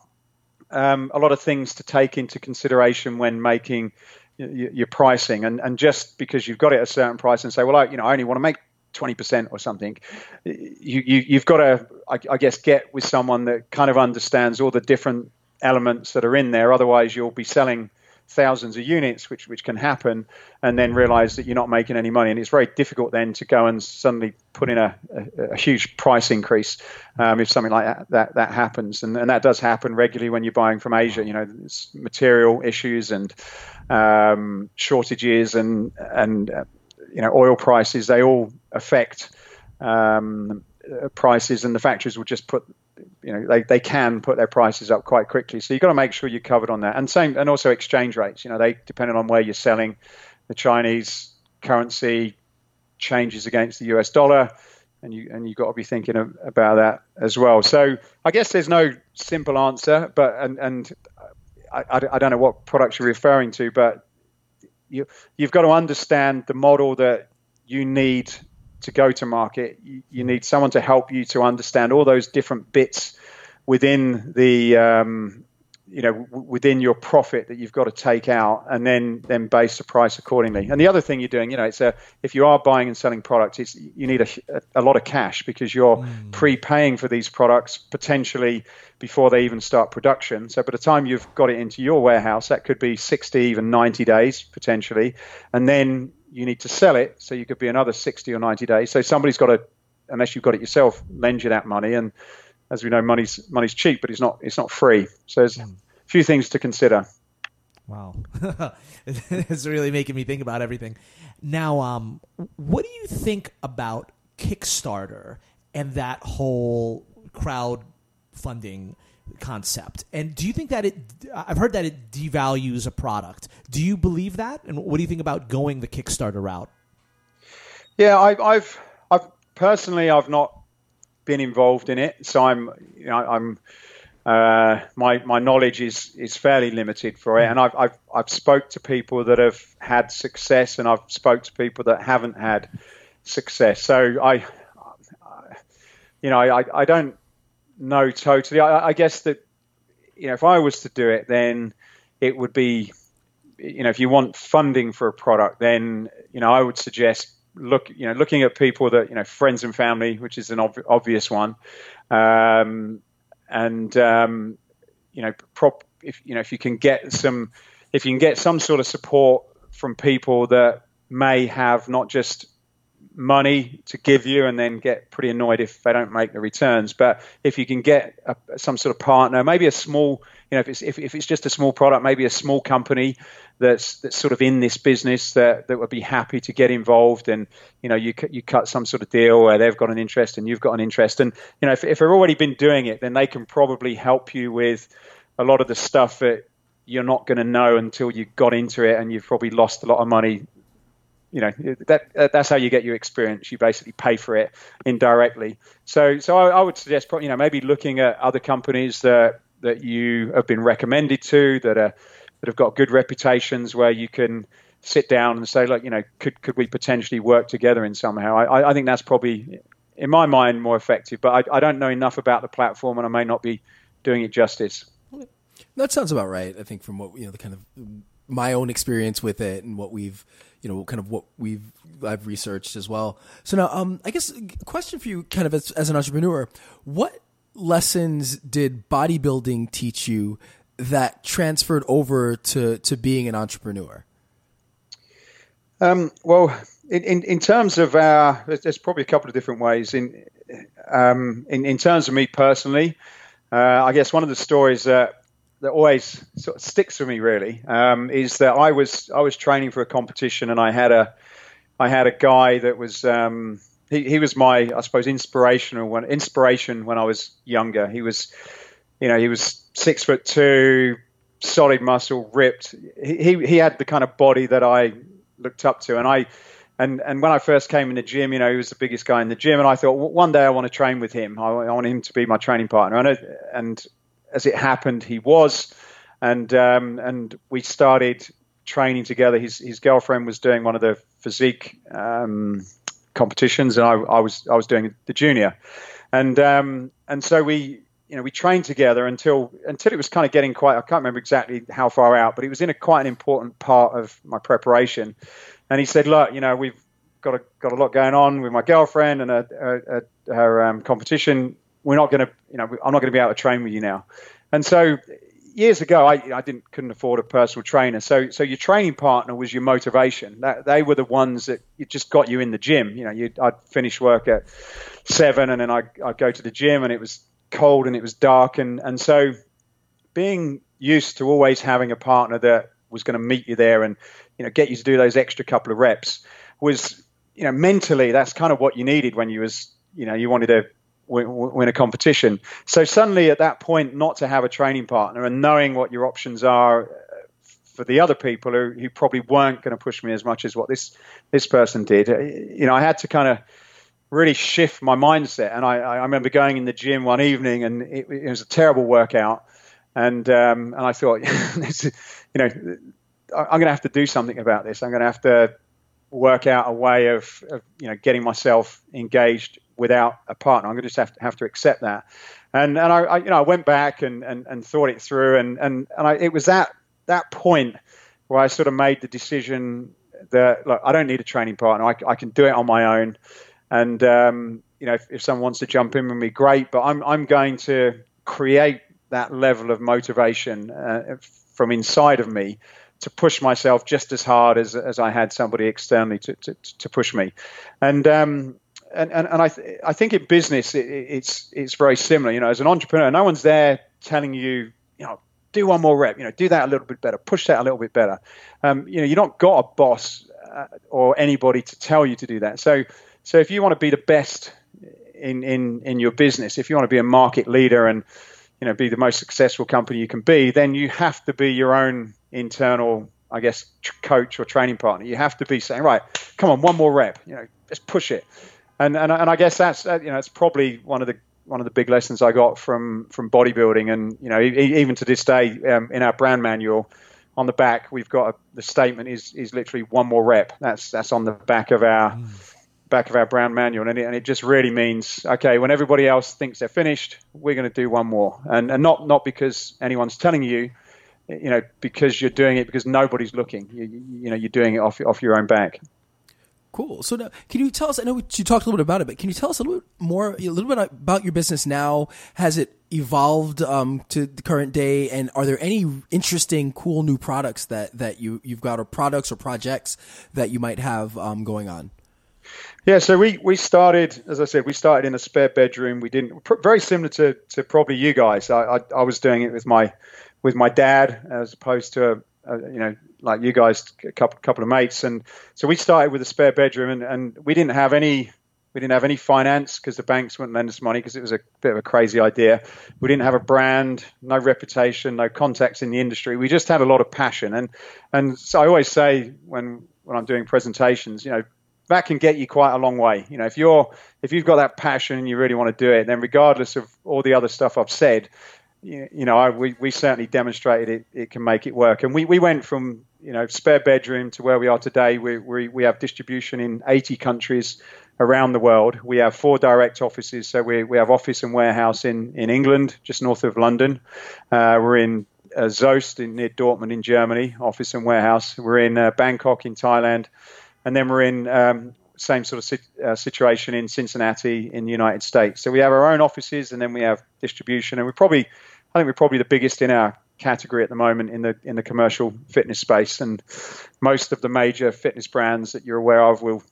um, a lot of things to take into consideration when making your pricing and, and just because you've got it at a certain price and say well I, you know I only want to make 20% or something you, you have got to I, I, guess get with someone that kind of understands all the different elements that are in there otherwise you'll be selling thousands of units which which can happen and then realize that you're not making any money. And it's very difficult then to go and suddenly put in a, a, a huge price increase um, if something like that, that, that happens. And, and that does happen regularly when you're buying from Asia. You know material issues and um, shortages and and uh, you know oil prices they all affect um, prices. And the factories will just put you know they, they can put their prices up quite quickly. So you've got to make sure you're covered on that. And same and also exchange rates. You know they depending on where you're selling the Chinese currency changes against the US dollar and you and you've got to be thinking of, about that as well. So I guess there's no simple answer but and and I, I, don't know what products you're referring to, but you, you've got to understand the model that you need to go to market. You, you need someone to help you to understand all those different bits within the um, you know within your profit that you've got to take out and then then base the price accordingly and the other thing you're doing you know it's a if you are buying and selling products it's you need a, a lot of cash because you're mm. prepaying for these products potentially before they even start production so by the time you've got it into your warehouse that could be 60 even 90 days potentially and then you need to sell it so you could be another 60 or 90 days so somebody's got to unless you've got it yourself lend you that money and as we know, money's money's cheap, but it's not it's not free. So there's a few things to consider. Wow, it's really making me think about everything. Now, um, what do you think about Kickstarter and that whole crowd funding concept? And do you think that it? I've heard that it devalues a product. Do you believe that? And what do you think about going the Kickstarter route? Yeah, I, I've I've personally I've not been involved in it, so I'm you know, I'm uh, my my knowledge is is fairly limited for it, and I've I've I've spoke to people that have had success, and I've spoke to people that haven't had success. So I, you know, I I don't know totally. I, I guess that you know if I was to do it, then it would be you know if you want funding for a product, then you know I would suggest look, you know, looking at people that you know, friends and family, which is an ob- obvious one, um, and um, you know, prop if you know if you can get some, if you can get some sort of support from people that may have not just money to give you and then get pretty annoyed if they don't make the returns. But if you can get a, some sort of partner, maybe a small, you know, if it's if, if it's just a small product, maybe a small company that's that's sort of in this business that, that would be happy to get involved and you know you you cut some sort of deal where they've got an interest and you've got an interest and you know if, if they've already been doing it then they can probably help you with a lot of the stuff that you're not going to know until you got into it and you've probably lost a lot of money you know that that's how you get your experience. You basically pay for it indirectly. So so I, I, would suggest you know maybe looking at other companies that that you have been recommended to that are that have got good reputations where you can sit down and say, look, you know, could could we potentially work together in somehow? I, I think that's probably in my mind more effective, but I, I don't know enough about the platform and I may not be doing it justice. That sounds about right. I think from what you know, the kind of my own experience with it and what we've you know, kind of what we've I've researched as well. So now, um, I guess a question for you, kind of as, as an entrepreneur, what lessons did bodybuilding teach you that transferred over to to being an entrepreneur? Um, well, in, in, in, terms of our, there's probably a couple of different ways. In um, in, in terms of me personally, uh, I guess one of the stories that that always sort of sticks with me really um, is that I was I was training for a competition and I had a I had a guy that was um, he, he was my I suppose inspirational inspiration when I was younger. He was you know he was six foot two, solid muscle, ripped. He, he he had the kind of body that I looked up to, and I and and when I first came in the gym, you know, he was the biggest guy in the gym, and I thought one day I want to train with him. I, I want him to be my training partner, and and as it happened, he was, and um, and we started training together. His his girlfriend was doing one of the physique um, competitions, and I, I was I was doing the junior, and um, and so we you know we trained together until until it was kind of getting quite I can't remember exactly how far out, but it was in a quite an important part of my preparation and he said, "Look, you know, we've got a got a lot going on with my girlfriend and a, a, a, her um, competition. We're not going to, you know, I'm not going to be able to train with you now." And so years ago, I, I didn't couldn't afford a personal trainer, so so your training partner was your motivation. That, they were the ones that just got you in the gym. You know, you I'd finish work at seven, and then I I'd go to the gym, and it was cold and it was dark, and and so being used to always having a partner that was going to meet you there and you know get you to do those extra couple of reps was you know mentally that's kind of what you needed when you was you know you wanted to win, a competition. So suddenly at that point, not to have a training partner and knowing what your options are uh, for the other people who, who probably weren't going to push me as much as what this this person did, uh, you know, I had to kind of really shift my mindset. And I, I remember going in the gym one evening, and it, it was a terrible workout. And um, and I thought, you know, I'm going to have to do something about this. I'm going to have to work out a way of, of, you know getting myself engaged without a partner. I'm going to just have to have to accept that. And and I, I you know I went back and, and, and thought it through and and and I, it was that that point where I sort of made the decision that look I don't need a training partner. I, I can do it on my own. And um, you know if, if someone wants to jump in with me, great. But I'm I'm going to create that level of motivation uh, from inside of me to push myself just as hard as, as I had somebody externally to, to, to push me. And, um, and, and, and I, th- I think in business, it, it's, it's very similar. You know, as an entrepreneur, no one's there telling you, you know, do one more rep, you know, do that a little bit better, push that a little bit better. Um, you know, you don't got a boss uh, or anybody to tell you to do that. So, so if you want to be the best in, in, in your business, if you want to be a market leader and, you know, be the most successful company you can be, then you have to be your own internal, I guess, coach or training partner. You have to be saying, right, come on, one more rep. You know, just push it. And and, and I guess that's you know it's probably one of the one of the big lessons I got from from bodybuilding. And you know, even to this day, um, in our brand manual, on the back we've got a, the statement is is literally one more rep. That's that's on the back of our. Mm back of our brand manual, and it, and it just really means okay, when everybody else thinks they're finished, we're going to do one more, and and not not because anyone's telling you, you know, because you're doing it because nobody's looking. You, you know, you're doing it off off your own back. Cool. So now, can you tell us? I know you talked a little bit about it, but can you tell us a little bit more, a little bit about your business now? Has it evolved um, to the current day? And are there any interesting, cool new products that that you you've got, or products or projects that you might have um, going on? Yeah, so we, we started, as I said, we started in a spare bedroom. We didn't very similar to, to probably you guys. I, I, I was doing it with my with my dad as opposed to a, you know like you guys a couple couple of mates. And so we started with a spare bedroom and, and we didn't have any we didn't have any finance because the banks wouldn't lend us money because it was a bit of a crazy idea. We didn't have a brand no reputation no contacts in the industry. We just had a lot of passion. And and so I always say when when I'm doing presentations you know that can get you quite a long way. You know, if you're if you've got that passion and you really want to do it, then regardless of all the other stuff I've said, you, know, I, we, we certainly demonstrated it, it can make it work. And we, we went from, you know, spare bedroom to where we are today. We, we, we have distribution in 80 countries around the world. We have four direct offices. So we, we have office and warehouse in, in England, just north of London. Uh, we're in uh, Soest in, near Dortmund in Germany, office and warehouse. We're in uh, Bangkok in Thailand. And then we're in um, same sort of sit, uh, situation in Cincinnati in the United States. So we have our own offices and then we have distribution. And we're probably, I think we're probably the biggest in our category at the moment in the in the commercial fitness space, and most of the major fitness brands that you're aware of will,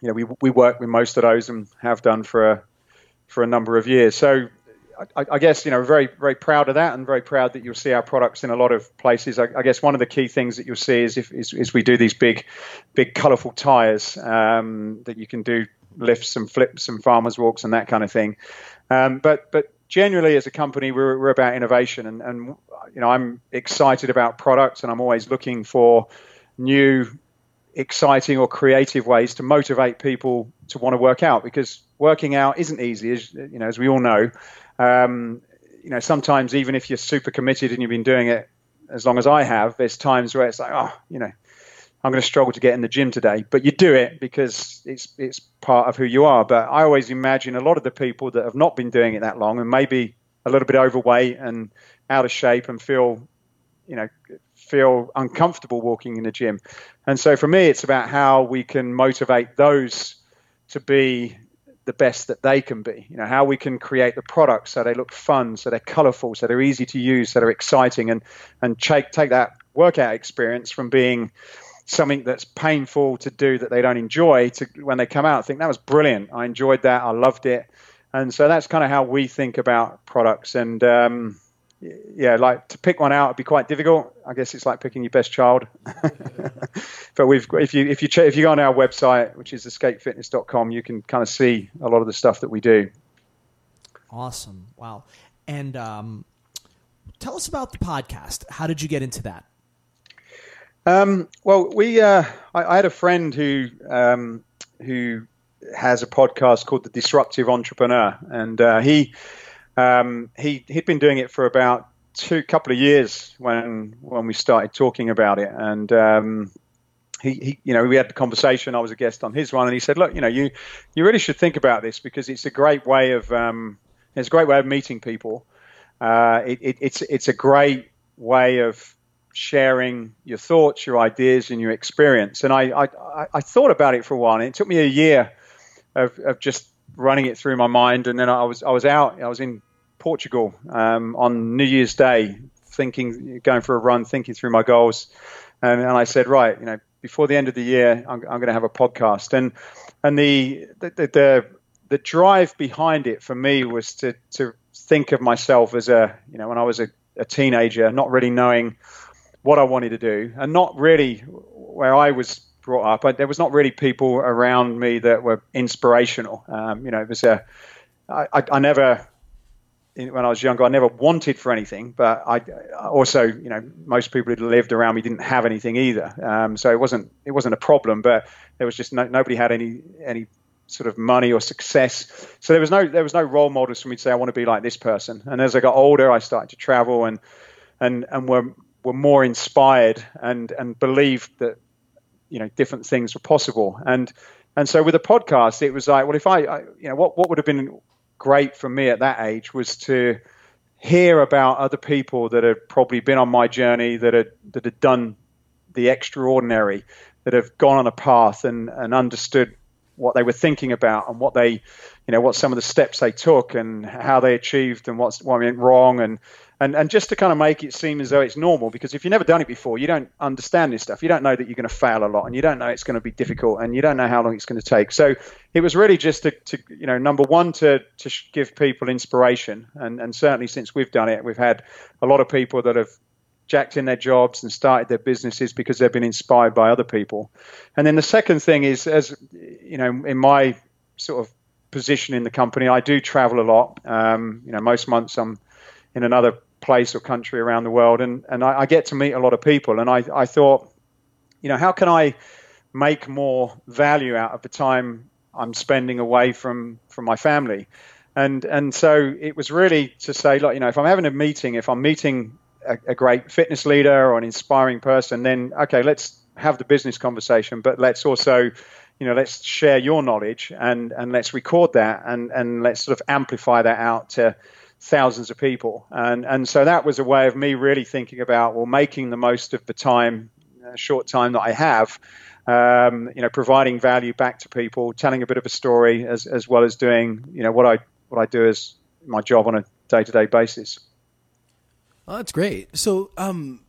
you know, we we work with most of those and have done for a for a number of years. So. I, guess you know very very proud of that and very proud that you'll see our products in a lot of places. I, I guess one of the key things that you'll see is if is, is we do these big big colourful tires um, that you can do lifts and flips and farmers walks and that kind of thing. Um, but but generally as a company we're, we're about innovation and, and you know i'm excited about products and i'm always looking for new exciting or creative ways to motivate people to want to work out because working out isn't easy as you know as we all know. Um, you know sometimes even if you're super committed and you've been doing it as long as i have there's times where it's like oh you know I'm going to struggle to get in the gym today, but you do it because it's it's part of who you are. But I always imagine a lot of the people that have not been doing it that long and maybe a little bit overweight and out of shape and feel, you know, feel uncomfortable walking in the gym. And so for me, it's about how we can motivate those to be the best that they can be. You know, how we can create the products so they look fun, so they're colorful, so they're easy to use, so they're exciting, and and take take that workout experience from being something that's painful to do that they don't enjoy to when they come out. Think that was brilliant. I enjoyed that. I loved it. And so that's kind of how we think about products. And um, yeah like to pick one out would be quite difficult. I guess it's like picking your best child. But we've if you if you check, if you go on our website which is escapefitness.com you can kind of see a lot of the stuff that we do. Awesome. Wow. And um, tell us about the podcast. How did you get into that um, well, we uh, I, I, had a friend who um, who has a podcast called The Disruptive Entrepreneur, and uh, he um, he he'd been doing it for about two couple of years when when we started talking about it, and um, he, he, you know, we had the conversation. I was a guest on his one, and he said, "Look, you know, you you really should think about this because it's a great way of um, it's a great way of meeting people. Uh, it, it, it's it's a great way of sharing your thoughts, your ideas, and your experience. And I, I, I thought about it for a while, and it took me a year of, of just running it through my mind. And then I was I was out, I was in Portugal um, on New Year's Day, thinking, going for a run, thinking through my goals, and, and I said, right, you know, before the end of the year, I'm, I'm going to have a podcast. And and the the, the the drive behind it for me was to to think of myself as a you know when I was a, a teenager, not really knowing what I wanted to do, and not really where I was brought up. there was not really people around me that were inspirational. Um, you know, it was a I, I, I never when I was younger, I never wanted for anything, but I also, you know, most people who lived around me didn't have anything either. Um, so it wasn't it wasn't a problem, but there was just no, nobody had any any sort of money or success. So there was no there was no role models for me to say I want to be like this person. And as I got older, I started to travel and and and were were more inspired and and believed that you know different things were possible. And and so with a podcast it was like well if I, I, you know what what would have been great for me at that age was to hear about other people that had probably been on my journey that had that had done the extraordinary that have gone on a path and and understood what they were thinking about and what they you know what some of the steps they took and how they achieved and what's what went wrong and and and just to kind of make it seem as though it's normal because if you've never done it before you don't understand this stuff. You don't know that you're going to fail a lot and you don't know it's going to be difficult and you don't know how long it's going to take. So it was really just to, to you know number one to to give people inspiration. And and certainly since we've done it we've had a lot of people that have jacked in their jobs and started their businesses because they've been inspired by other people. And then the second thing is as you know in my sort of position in the company i do travel a lot. Um, you know most months i'm in another place or country around the world, and and I, I get to meet a lot of people, and I I thought, you know, how can I make more value out of the time I'm spending away from from my family, and and so it was really to say, like, you know, if I'm having a meeting, if I'm meeting a, a great fitness leader or an inspiring person, then okay, let's have the business conversation, but let's also you know let's share your knowledge and and let's record that and and let's sort of amplify that out to thousands of people. And, and so that was a way of me really thinking about, well, making the most of the time, uh, short time that I have, um, you know, providing value back to people, telling a bit of a story as, as well as doing, you know, what I, what I do as my job on a day to day basis. Oh, that's great. So, um,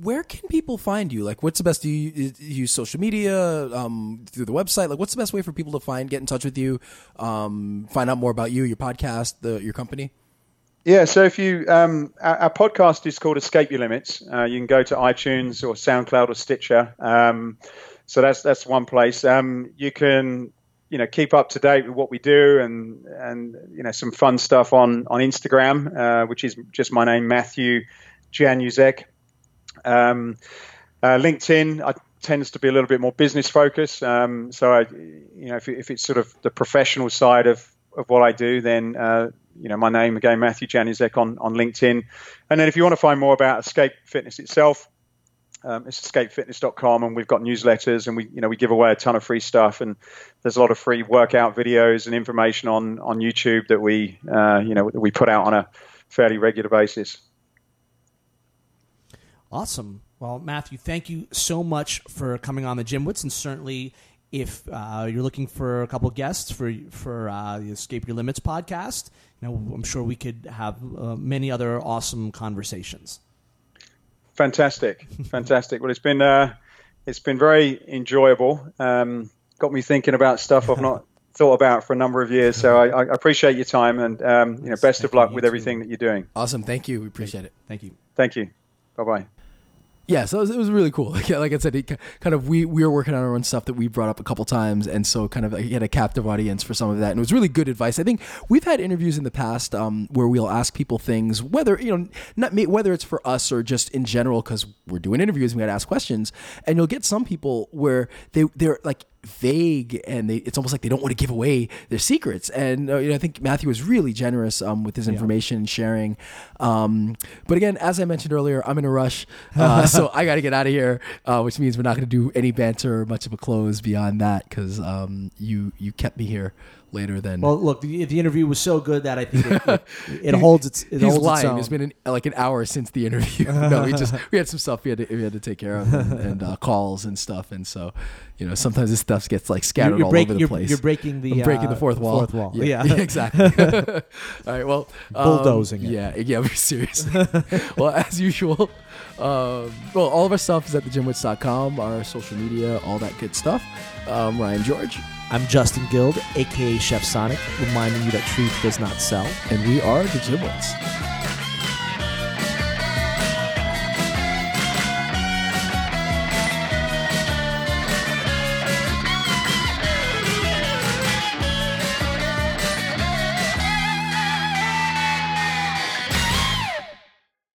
where can people find you? Like, what's the best? Do you use social media um, through the website? Like, what's the best way for people to find, get in touch with you, um, find out more about you, your podcast, the, your company? Yeah, so if you, um, our, our, podcast is called Escape Your Limits. Uh, you can go to iTunes or SoundCloud or Stitcher. Um, so that's that's one place. Um, you can, you know, keep up to date with what we do and and you know some fun stuff on on Instagram, uh, which is just my name, Matthew Januszek. Um, uh, LinkedIn I, tends to be a little bit more business focused. Um, so I, you know, if, if, it's sort of the professional side of, of what I do, then uh, you know my name again, Matthew Januszek on on LinkedIn. And then if you want to find more about Escape Fitness itself, um, it's escapefitness.com, and we've got newsletters, and we you know we give away a ton of free stuff, and there's a lot of free workout videos and information on on YouTube that we uh, you know we put out on a fairly regular basis. Awesome. Well, Matthew, thank you so much for coming on the Gymwits, and certainly if uh, you're looking for a couple guests for for uh, the Escape Your Limits podcast, you know, I'm sure we could have uh, many other awesome conversations. Fantastic, fantastic. Well, it's been uh, it's been very enjoyable. Um, got me thinking about stuff I've not thought about for a number of years. So I, I appreciate your time, and um, you know, best of luck with everything that you're doing. Awesome, thank you. We appreciate it. Thank you. Thank you. Bye bye yeah, so it was, it was, really cool. Like, like I said, kind of we we were working on our own stuff that we brought up a couple times, and so kind of he had a captive audience for some of that, and it was really good advice. I think we've had interviews in the past um, where we'll ask people things, whether you know, not whether it's for us or just in general, because we're doing interviews, and we got to ask questions, and you'll get some people where they they're like vague and they, it's almost like they don't want to give away their secrets. And uh, you know, I think Matthew was really generous um, with his information and sharing. Um, but again, as I mentioned earlier, I'm in a rush, uh, so I got to get out of here, uh, which means we're not going to do any banter or much of a close beyond that because um, you you kept me here later than. Well, look, the, the interview was so good that I think it, it, it holds its. It He's holds lying. Its, it's been an, like an hour since the interview. no, we just we had some stuff we had to, we had to take care of and, and uh, calls and stuff, and so you know sometimes this stuff gets like scattered you're, all break, over the you're, place. You're breaking the I'm breaking uh, the fourth wall. Fourth wall. Yeah, yeah. exactly. all right. Well, um, bulldozing. Yeah, yeah. Seriously. well, as usual. Um, well, all of our stuff is at thegymwits.com, our social media, all that good stuff. Um, Ryan George. I'm Justin Guild, aka Chef Sonic, reminding you that truth does not sell. And we are the Gymwits.